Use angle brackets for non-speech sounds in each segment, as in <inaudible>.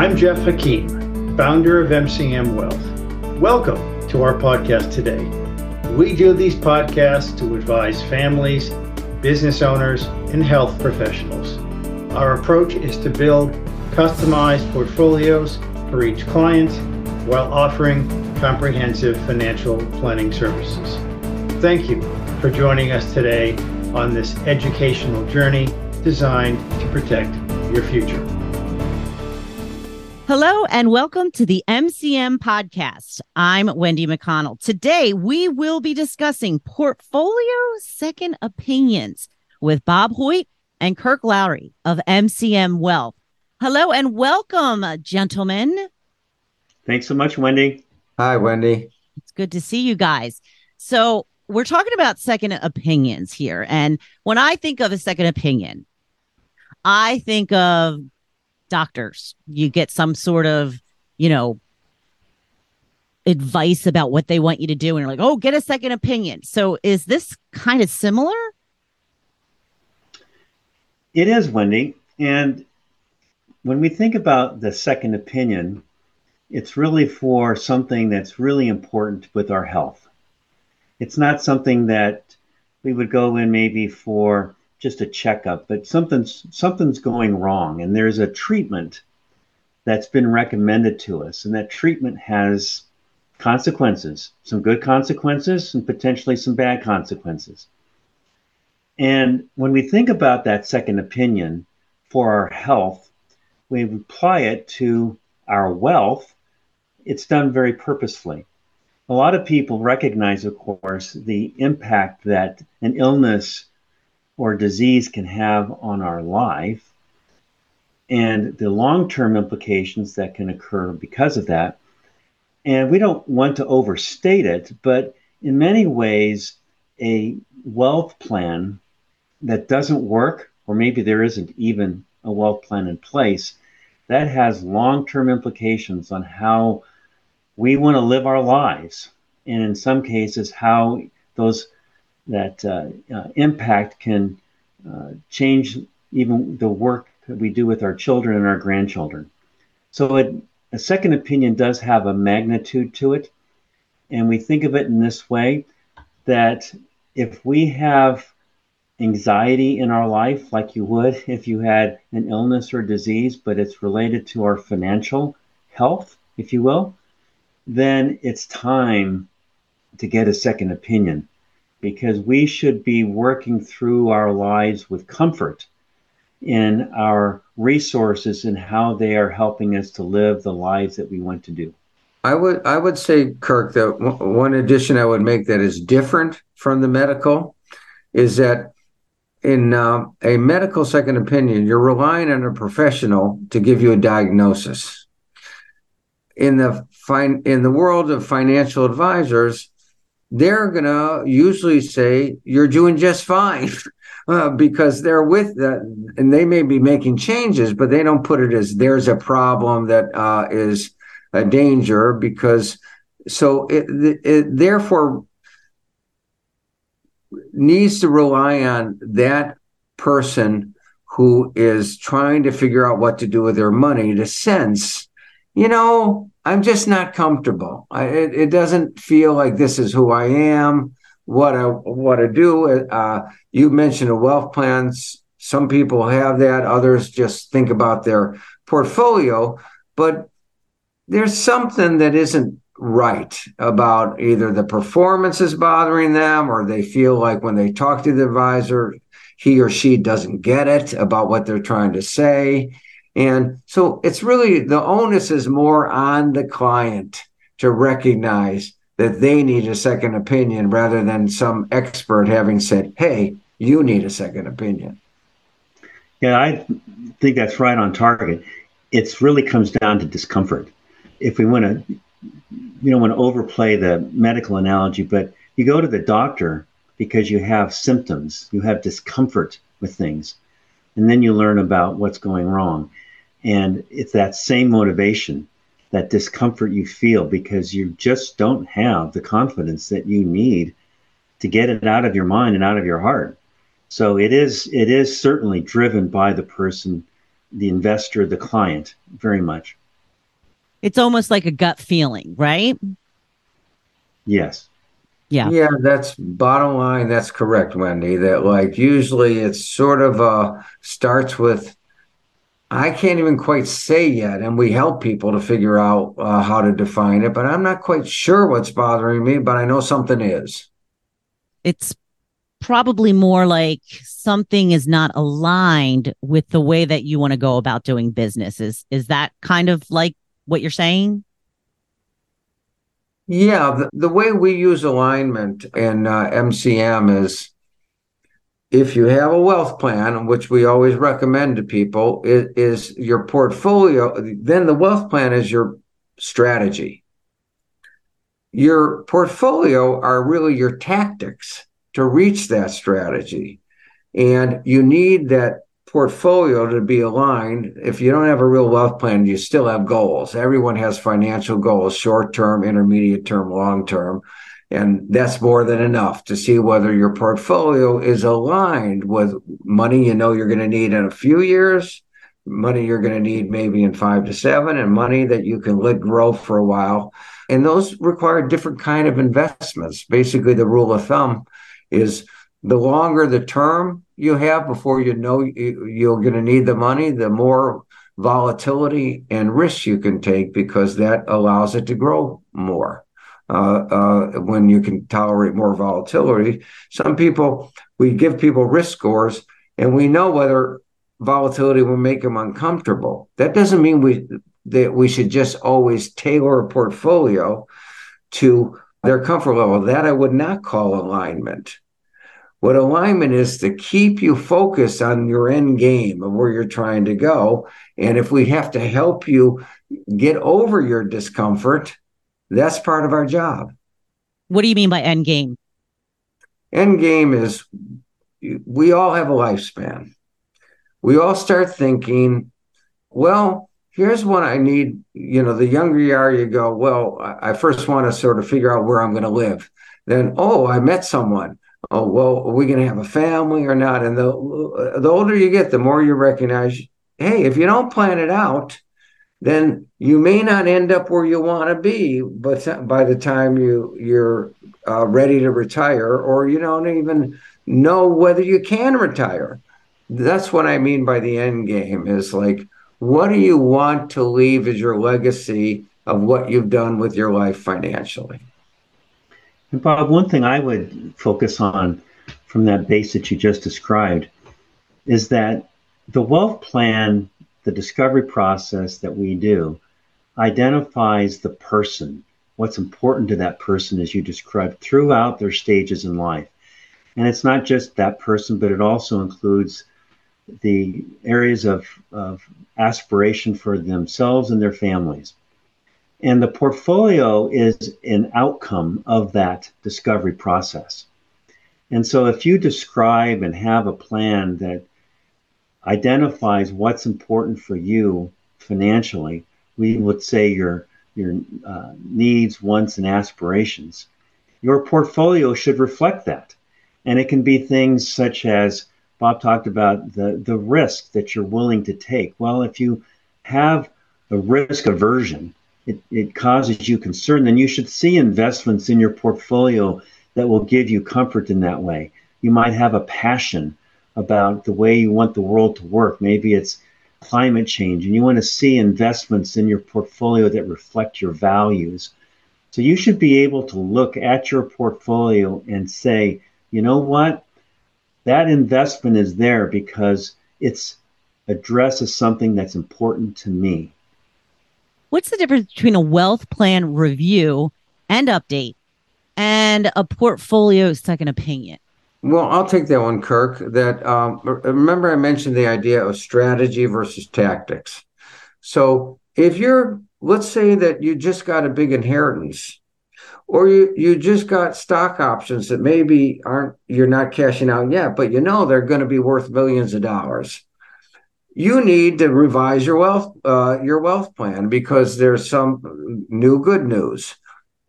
I'm Geoff Hakim, founder of MCM Wealth. Welcome to our podcast today. We do these podcasts to advise families, business owners, and health professionals. Our approach is to build customized portfolios for each client while offering comprehensive financial planning services. Thank you for joining us today on this educational journey designed to protect your future. Hello and welcome to the MCM podcast. I'm Wendy McConnell. Today we will be discussing portfolio second opinions with Bob Hoyt and Kirk Loury of MCM Wealth. Hello and welcome, gentlemen. Thanks so much, Wendy. Hi, Wendy. It's good to see you guys. So, we're talking about second opinions here. And when I think of a second opinion, I think of doctors. You get some sort of, you know, advice about what they want you to do. And you're like, oh, get a second opinion. So is this kind of similar? It is, Wendy. And when we think about the second opinion, it's really for something that's really important with our health. It's not something that we would go in maybe for just a checkup, but something's something's going wrong, and there's a treatment that's been recommended to us, and that treatment has consequences, some good consequences, and potentially some bad consequences. And when we think about that second opinion for our health, we apply it to our wealth. It's done very purposefully a lot of people recognize, of course, the impact that an illness or disease can have on our life and the long term implications that can occur because of that. And we don't want to overstate it, but in many ways, a wealth plan that doesn't work, or maybe there isn't even a wealth plan in place, that has long term implications on how we want to live our lives, and in some cases, how those that uh, uh, impact can uh, change even the work that we do with our children and our grandchildren. So, it, a second opinion does have a magnitude to it, and we think of it in this way that if we have anxiety in our life, like you would if you had an illness or disease, but it's related to our financial health, if you will, then it's time to get a second opinion because we should be working through our lives with comfort in our resources and how they are helping us to live the lives that we want to do. I would I would say, Kirk, that w- one addition I would make that is different from the medical is that in uh, a medical second opinion, you're relying on a professional to give you a diagnosis. In the fin- in the world of financial advisors, they're going to usually say you're doing just fine <laughs> uh, because they're with that and they may be making changes but they don't put it as there's a problem that uh, is a danger because so it, it therefore needs to rely on that person who is trying to figure out what to do with their money to sense you know I'm just not comfortable. I, it, it, doesn't feel like this is who I am, what I what I do. Uh, you mentioned a wealth plans. Some people have that. Others just think about their portfolio. But there's something that isn't right about either the performance is bothering them or they feel like when they talk to the advisor, he or she doesn't get it about what they're trying to say and so it's really the onus is more on the client to recognize that they need a second opinion rather than some expert having said, hey, you need a second opinion. Yeah, I think that's right on target. It really comes down to discomfort. If we want to, you don't want to overplay the medical analogy, but you go to the doctor because you have symptoms, you have discomfort with things, and then you learn about what's going wrong. And it's that same motivation, that discomfort you feel because you just don't have the confidence that you need to get it out of your mind and out of your heart. So it is it is certainly driven by the person, the investor, the client, very much. It's almost like a gut feeling, right? Yes. Yeah. Yeah, that's bottom line. That's correct, Wendy. That like usually it's sort of uh starts with I can't even quite say yet, and we help people to figure out uh, how to define it, but I'm not quite sure what's bothering me, but I know something is. It's probably more like something is not aligned with the way that you want to go about doing business. Is is that kind of like what you're saying? Yeah, the, the way we use alignment in uh, MCM is if you have a wealth plan, which we always recommend to people, is, is your portfolio, then the wealth plan is your strategy. Your portfolio are really your tactics to reach that strategy. And you need that portfolio to be aligned. If you don't have a real wealth plan, you still have goals. Everyone has financial goals, short term, intermediate term, long term. And that's more than enough to see whether your portfolio is aligned with money you know you're going to need in a few years, money you're going to need maybe in five to seven, and money that you can let grow for a while. And those require different kind of investments. Basically, the rule of thumb is the longer the term you have before you know you're going to need the money, the more volatility and risk you can take because that allows it to grow more. Uh, uh, when you can tolerate more volatility, some people we give people risk scores, and we know whether volatility will make them uncomfortable. That doesn't mean we that we should just always tailor a portfolio to their comfort level. That I would not call alignment. What alignment is to keep you focused on your end game of where you're trying to go. And if we have to help you get over your discomfort, that's part of our job. What do you mean by end game? End game is we all have a lifespan. We all start thinking, well, here's what I need. You know, the younger you are, you go, well, I first want to sort of figure out where I'm going to live. Then, oh, I met someone oh well are we going to have a family or not and the the older you get the more you recognize hey if you don't plan it out then you may not end up where you want to be but by the time you you're uh, ready to retire or you don't even know whether you can retire. That's what i mean by the end game is like what do you want to leave as your legacy of what you've done with your life financially? And Bob, one thing I would focus on from that base that you just described is that the wealth plan, the discovery process that we do, identifies the person, what's important to that person as you described throughout their stages in life. And it's not just that person, but it also includes the areas of, of aspiration for themselves and their families. And the portfolio is an outcome of that discovery process. And so if you describe and have a plan that identifies what's important for you financially, we would say your your uh, needs, wants, and aspirations. Your portfolio should reflect that, and it can be things such as Bob talked about the the risk that you're willing to take. Well, if you have a risk aversion, it, it causes you concern, then you should see investments in your portfolio that will give you comfort in that way. You might have a passion about the way you want the world to work. Maybe it's climate change, and you want to see investments in your portfolio that reflect your values. So you should be able to look at your portfolio and say, you know what? That investment is there because it's addresses something that's important to me. What's the difference between a wealth plan review and update and a portfolio second opinion? Well, I'll take that one, Kirk. That um, remember I mentioned the idea of strategy versus tactics. So if you're, let's say that you just got a big inheritance, or you you just got stock options that maybe aren't you're not cashing out yet, but you know they're going to be worth millions of dollars you need to revise your wealth uh, your wealth plan because there's some new good news.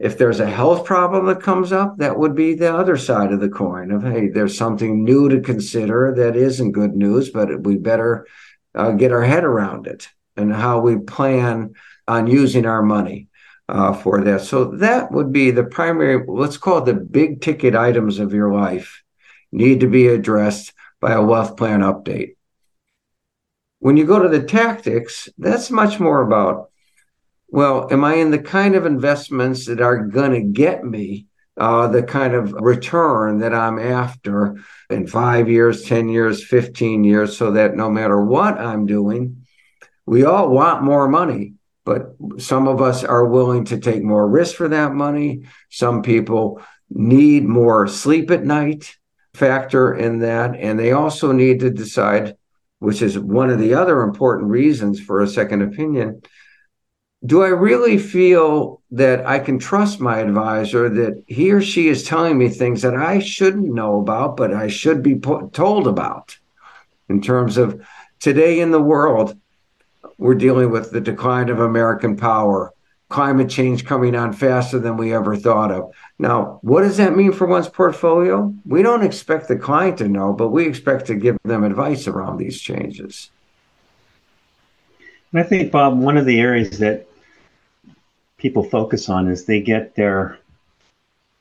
If there's a health problem that comes up, that would be the other side of the coin of hey, there's something new to consider that isn't good news, but we better uh, get our head around it. and how we plan on using our money uh, for that. So that would be the primary, let's call it the big ticket items of your life need to be addressed by a wealth plan update. When you go to the tactics, that's much more about, well, am I in the kind of investments that are going to get me uh, the kind of return that I'm after in five years, 10 years, 15 years, so that no matter what I'm doing, we all want more money, but some of us are willing to take more risk for that money. Some people need more sleep at night factor in that. And they also need to decide which is one of the other important reasons for a second opinion. Do I really feel that I can trust my advisor that he or she is telling me things that I shouldn't know about, but I should be told about? In terms of today in the world, we're dealing with the decline of American power climate change coming on faster than we ever thought of. Now, what does that mean for one's portfolio? We don't expect the client to know, but we expect to give them advice around these changes. I think, Bob, one of the areas that people focus on is they get their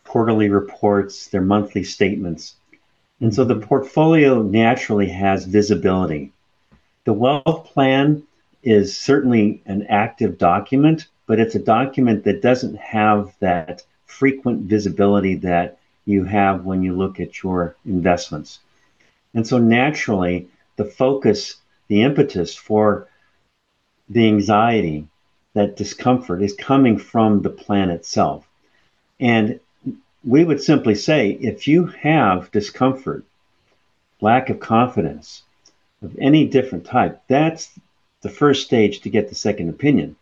quarterly reports, their monthly statements. And so the mm-hmm. portfolio naturally has visibility. The wealth plan is certainly an active document, but it's a document that doesn't have that frequent visibility that you have when you look at your investments. And so naturally, the focus, the impetus for the anxiety, that discomfort is coming from the plan itself. And we would simply say if you have discomfort, lack of confidence of any different type, that's the first stage to get the second opinion.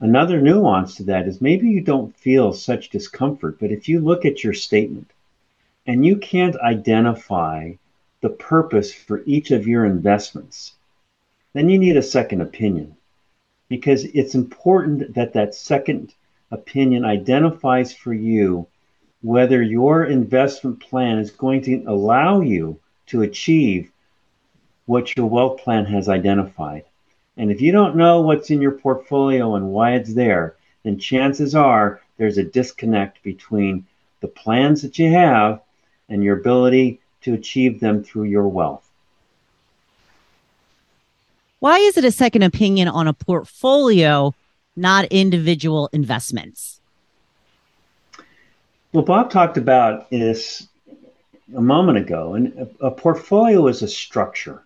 Another nuance to that is maybe you don't feel such discomfort, but if you look at your statement and you can't identify the purpose for each of your investments, then you need a second opinion because it's important that that second opinion identifies for you whether your investment plan is going to allow you to achieve what your wealth plan has identified. And if you don't know what's in your portfolio and why it's there, then chances are there's a disconnect between the plans that you have and your ability to achieve them through your wealth. Why is it a second opinion on a portfolio, not individual investments? Well, Bob talked about this a moment ago, and a, a portfolio is a structure.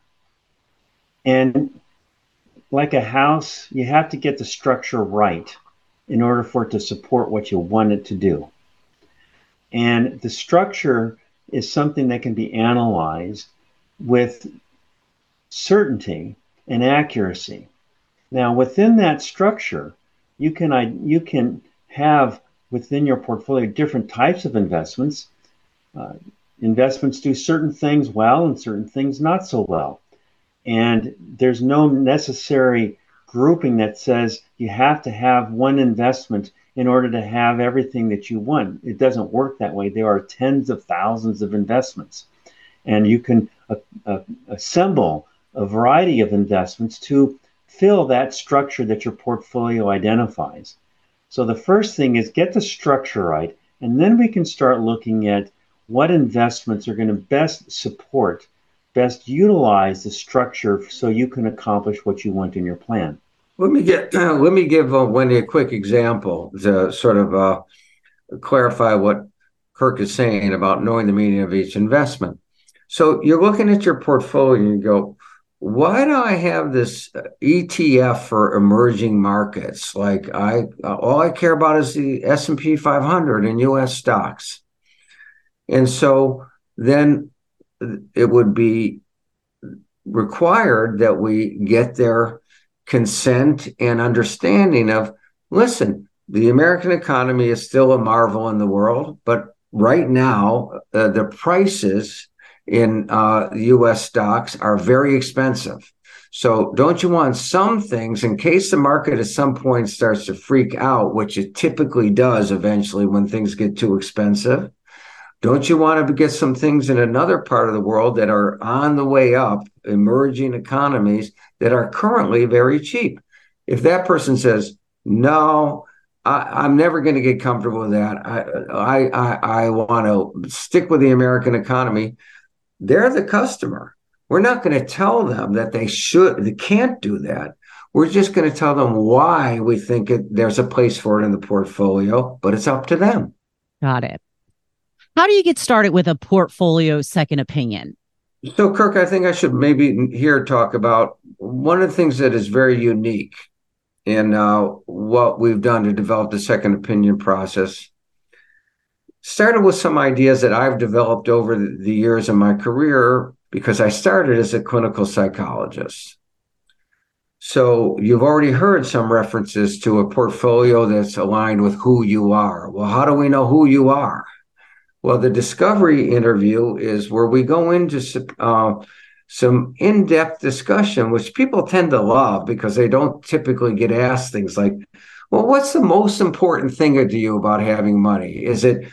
And like a house, you have to get the structure right in order for it to support what you want it to do. And the structure is something that can be analyzed with certainty and accuracy. Now, within that structure, you can you can have within your portfolio different types of investments. Uh, investments do certain things well and certain things not so well. And there's no necessary grouping that says you have to have one investment in order to have everything that you want. It doesn't work that way. There are tens of thousands of investments, and you can uh, uh, assemble a variety of investments to fill that structure that your portfolio identifies. So the first thing is get the structure right, and then we can start looking at what investments are going to best support best utilize the structure so you can accomplish what you want in your plan? Let me get uh, <clears throat> let me give uh, Wendy a quick example to sort of uh, clarify what Kirk is saying about knowing the meaning of each investment. So you're looking at your portfolio and you go, why do I have this uh, ETF for emerging markets? Like I, uh, all I care about is the S and P 500 and U.S. stocks, and so then it would be required that we get their consent and understanding of listen the american economy is still a marvel in the world but right now uh, the prices in uh, us stocks are very expensive so don't you want some things in case the market at some point starts to freak out which it typically does eventually when things get too expensive Don't you want to get some things in another part of the world that are on the way up, emerging economies that are currently very cheap? If that person says, no, I, am never going to get comfortable with that. I I I, I want to stick with the American economy. They're the customer. We're not going to tell them that they should, they can't do that. We're just going to tell them why we think it, there's a place for it in the portfolio, but it's up to them. Got it. How do you get started with a portfolio second opinion? So, Kirk, I think I should maybe here talk about one of the things that is very unique in uh, what we've done to develop the second opinion process. Started with some ideas that I've developed over the years in my career because I started as a clinical psychologist. So you've already heard some references to a portfolio that's aligned with who you are. Well, how do we know who you are? Well, the discovery interview is where we go into uh, some in depth discussion, which people tend to love because they don't typically get asked things like, well, what's the most important thing to you about having money? Is it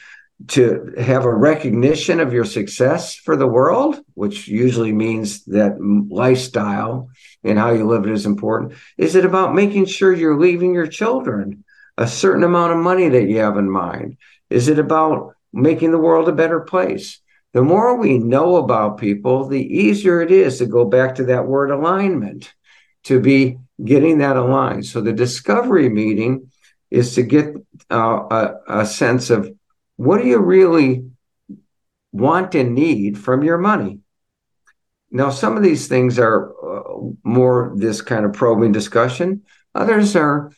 to have a recognition of your success for the world, which usually means that lifestyle and how you live it is important? Is it about making sure you're leaving your children a certain amount of money that you have in mind? Is it about making the world a better place? the more we know about people, the easier it is to go back to that word alignment, to be getting that aligned. So the discovery meeting is to get uh, a, a sense of what do you really want and need from your money. Now, some of these things are uh, more this kind of probing discussion. Others are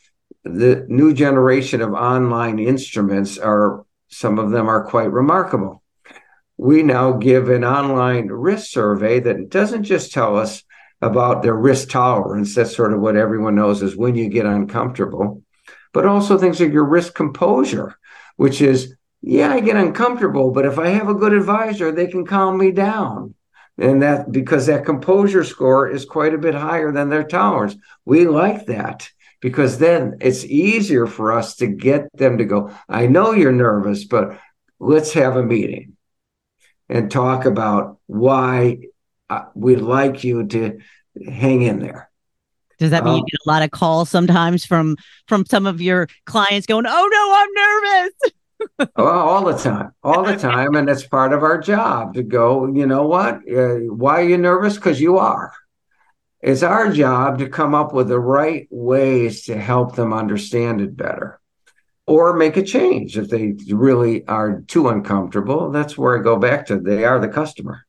the new generation of online instruments are some of them are quite remarkable we now give an online risk survey that doesn't just tell us about their risk tolerance. That's sort of what everyone knows is when you get uncomfortable, but also things like your risk composure, which is, yeah, I get uncomfortable, but if I have a good advisor, they can calm me down. And that because that composure score is quite a bit higher than their tolerance. We like that because then it's easier for us to get them to go, I know you're nervous, but let's have a meeting and talk about why uh, we'd like you to hang in there. Does that mean um, you get a lot of calls sometimes from from some of your clients going, "Oh no, I'm nervous." <laughs> well, all the time, all the time, and it's part of our job to go. You know what? Uh, why are you nervous? Because you are. It's our job to come up with the right ways to help them understand it better or make a change if they really are too uncomfortable. That's where I go back to they are the customer.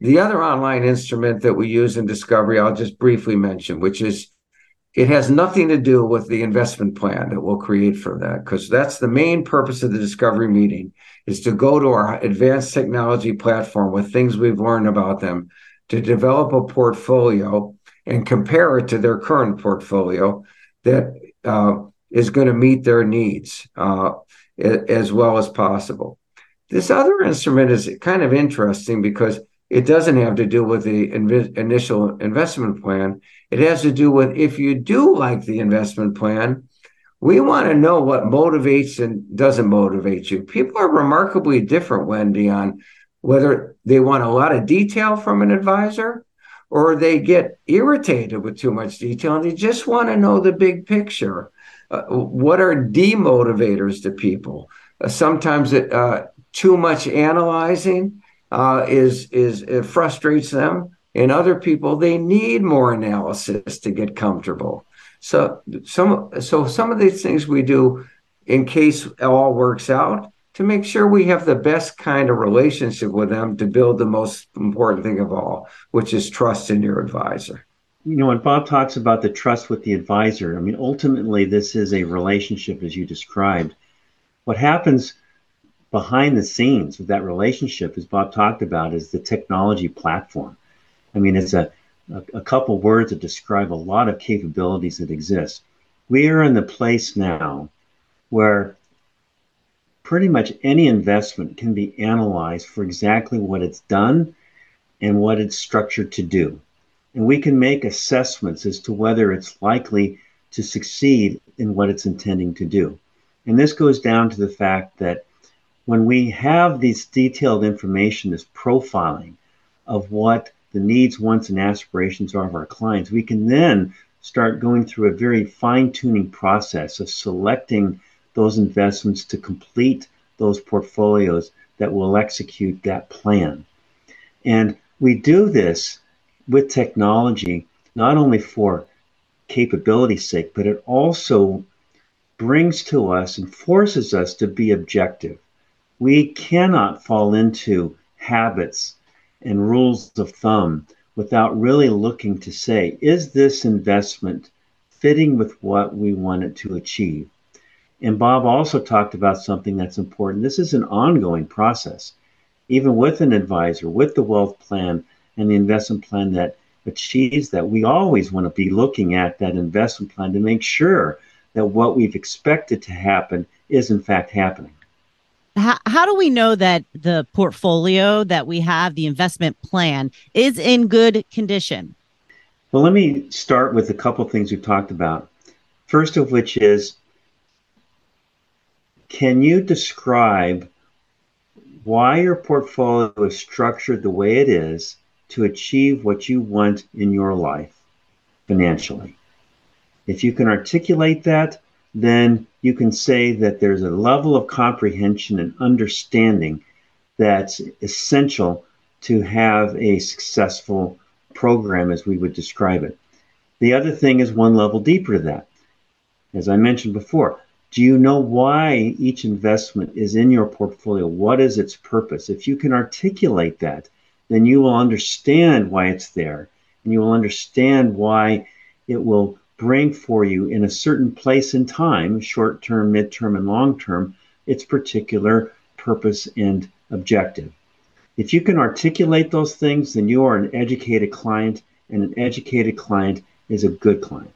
The other online instrument that we use in discovery, I'll just briefly mention, which is it has nothing to do with the investment plan that we'll create for that, because that's the main purpose of the discovery meeting is to go to our advanced technology platform with things we've learned about them to develop a portfolio and compare it to their current portfolio that uh, is going to meet their needs uh, as well as possible. This other instrument is kind of interesting because it doesn't have to do with the inv- initial investment plan. It has to do with if you do like the investment plan, we want to know what motivates and doesn't motivate you. People are remarkably different, Wendy, on whether they want a lot of detail from an advisor or they get irritated with too much detail and they just want to know the big picture. Uh, what are demotivators to people? Uh, sometimes it, uh, too much analyzing uh, is is frustrates them, and other people they need more analysis to get comfortable. So some so some of these things we do in case it all works out to make sure we have the best kind of relationship with them to build the most important thing of all, which is trust in your advisor you know, when Bob talks about the trust with the advisor, I mean, ultimately, this is a relationship as you described. What happens behind the scenes with that relationship, as Bob talked about, is the technology platform. I mean, it's a, a, a couple words that describe a lot of capabilities that exist. We are in the place now where pretty much any investment can be analyzed for exactly what it's done and what it's structured to do and we can make assessments as to whether it's likely to succeed in what it's intending to do. And this goes down to the fact that when we have these detailed information, this profiling of what the needs, wants, and aspirations are of our clients, we can then start going through a very fine tuning process of selecting those investments to complete those portfolios that will execute that plan. And we do this with technology, not only for capability's sake, but it also brings to us and forces us to be objective. We cannot fall into habits and rules of thumb without really looking to say, is this investment fitting with what we want it to achieve? And Bob also talked about something that's important. This is an ongoing process, even with an advisor, with the wealth plan and the investment plan that achieves that. We always want to be looking at that investment plan to make sure that what we've expected to happen is in fact happening. How, how do we know that the portfolio that we have, the investment plan, is in good condition? Well, let me start with a couple of things we've talked about. First of which is can you describe why your portfolio is structured the way it is to achieve what you want in your life financially? If you can articulate that, then you can say that there's a level of comprehension and understanding that's essential to have a successful program as we would describe it. The other thing is one level deeper to that. As I mentioned before, do you know why each investment is in your portfolio? What is its purpose? If you can articulate that, then you will understand why it's there and you will understand why it will bring for you in a certain place in time, short term, mid-term, and long term, its particular purpose and objective. If you can articulate those things, then you are an educated client, and an educated client is a good client.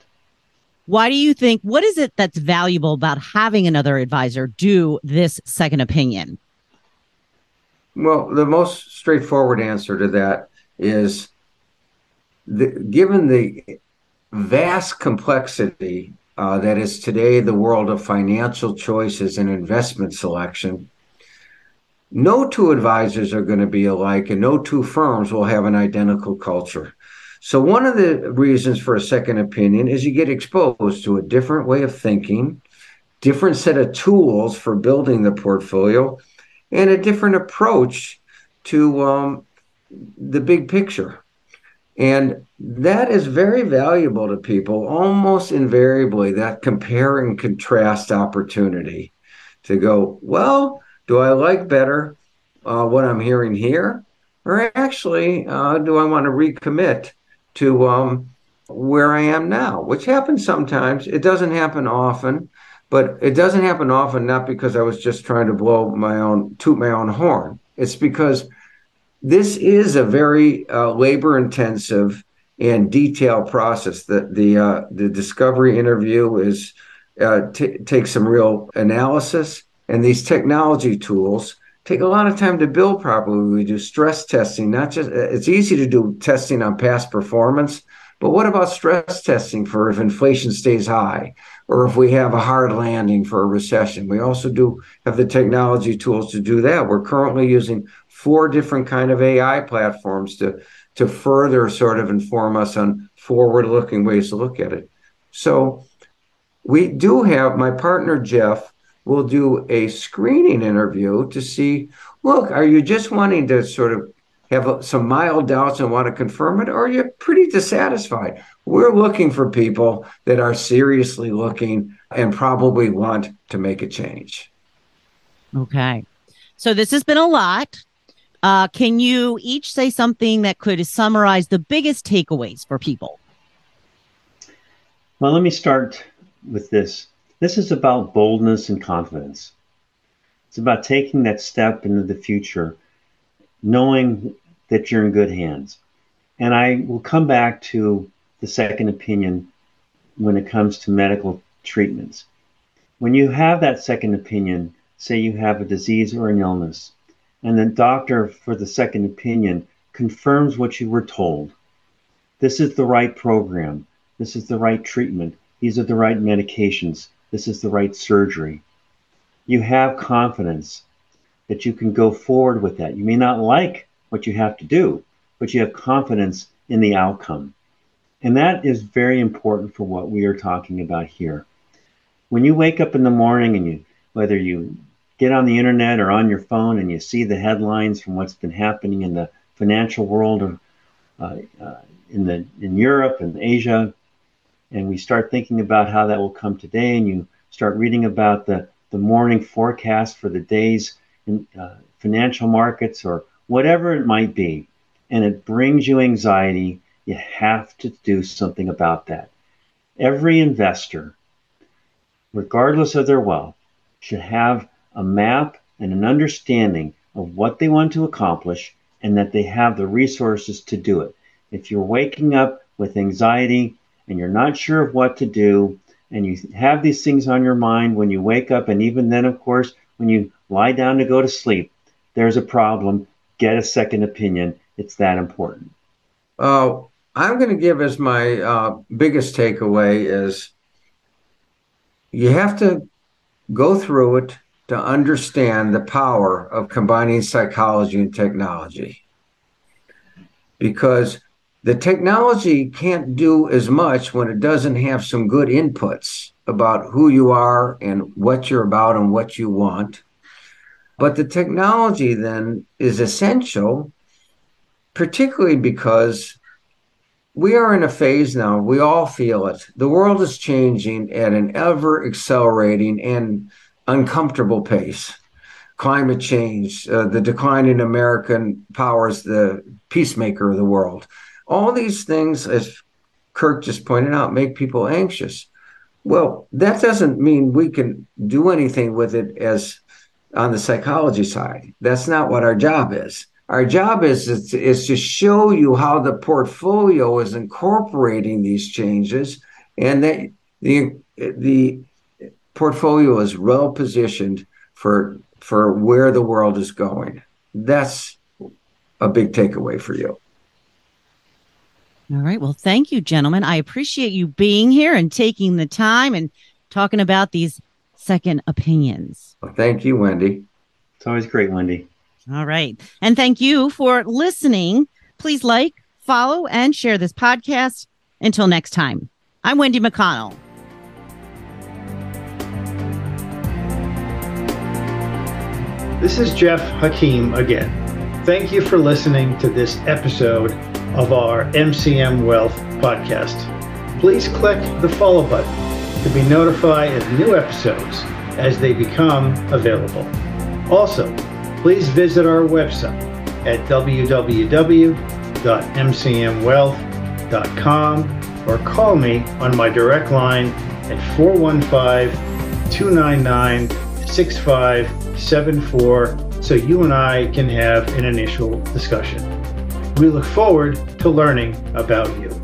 Why do you think, what is it that's valuable about having another advisor do this second opinion? Well, the most straightforward answer to that is the, given the vast complexity uh, that is today the world of financial choices and investment selection, no two advisors are going to be alike and no two firms will have an identical culture. So, one of the reasons for a second opinion is you get exposed to a different way of thinking, different set of tools for building the portfolio, and a different approach to um, the big picture. And that is very valuable to people, almost invariably, that compare and contrast opportunity to go, well, do I like better uh, what I'm hearing here? Or actually, uh, do I want to recommit to um, where I am now? Which happens sometimes. It doesn't happen often, but it doesn't happen often not because I was just trying to blow my own, toot my own horn. It's because this is a very uh, labor intensive and detailed process. The the uh, the discovery interview is uh, t- takes some real analysis, and these technology tools take a lot of time to build properly. We do stress testing, not just it's easy to do testing on past performance, but what about stress testing for if inflation stays high or if we have a hard landing for a recession? We also do have the technology tools to do that. We're currently using four different kind of AI platforms to to further sort of inform us on forward-looking ways to look at it. So we do have my partner Geoff will do a screening interview to see look are you just wanting to sort of have some mild doubts and want to confirm it or are you pretty dissatisfied? We're looking for people that are seriously looking and probably want to make a change. Okay. So this has been a lot uh, can you each say something that could summarize the biggest takeaways for people? Well, let me start with this. This is about boldness and confidence. It's about taking that step into the future, knowing that you're in good hands. And I will come back to the second opinion when it comes to medical treatments. When you have that second opinion, say you have a disease or an illness, and the doctor for the second opinion confirms what you were told. This is the right program. This is the right treatment. These are the right medications. This is the right surgery. You have confidence that you can go forward with that. You may not like what you have to do, but you have confidence in the outcome. And that is very important for what we are talking about here. When you wake up in the morning and you, whether you get on the internet or on your phone and you see the headlines from what's been happening in the financial world or uh, uh, in the in Europe and Asia, and we start thinking about how that will come today, and you start reading about the the morning forecast for the days in uh, financial markets or whatever it might be, and it brings you anxiety, you have to do something about that. Every investor, regardless of their wealth, should have a map and an understanding of what they want to accomplish and that they have the resources to do it. If you're waking up with anxiety and you're not sure of what to do, and you have these things on your mind when you wake up, and even then, of course, when you lie down to go to sleep, there's a problem. Get a second opinion. It's that important. Uh, I'm going to give as my uh, biggest takeaway is you have to go through it to understand the power of combining psychology and technology. Because the technology can't do as much when it doesn't have some good inputs about who you are and what you're about and what you want. But the technology then is essential, particularly because we are in a phase now, we all feel it. The world is changing at an ever accelerating and uncomfortable pace. Climate change, uh, the decline in American power as the peacemaker of the world. All these things, as Kirk just pointed out, make people anxious. Well, that doesn't mean we can do anything with it as on the psychology side. That's not what our job is. Our job is, is, is to show you how the portfolio is incorporating these changes and that the, the portfolio is well positioned for, for where the world is going. That's a big takeaway for you. All right. Well, thank you, gentlemen. I appreciate you being here and taking the time and talking about these second opinions. Well, thank you, Wendy. It's always great, Wendy. All right. And thank you for listening. Please like, follow, and share this podcast. Until next time, I'm Wendy McConnell. This is Geoff Hakim again. Thank you for listening to this episode of our MCM Wealth podcast. Please click the follow button to be notified of new episodes as they become available. Also, please visit our website at www.mcmwealth.com or call me on my direct line at 415 299 6574 so you and I can have an initial discussion. We look forward to learning about you.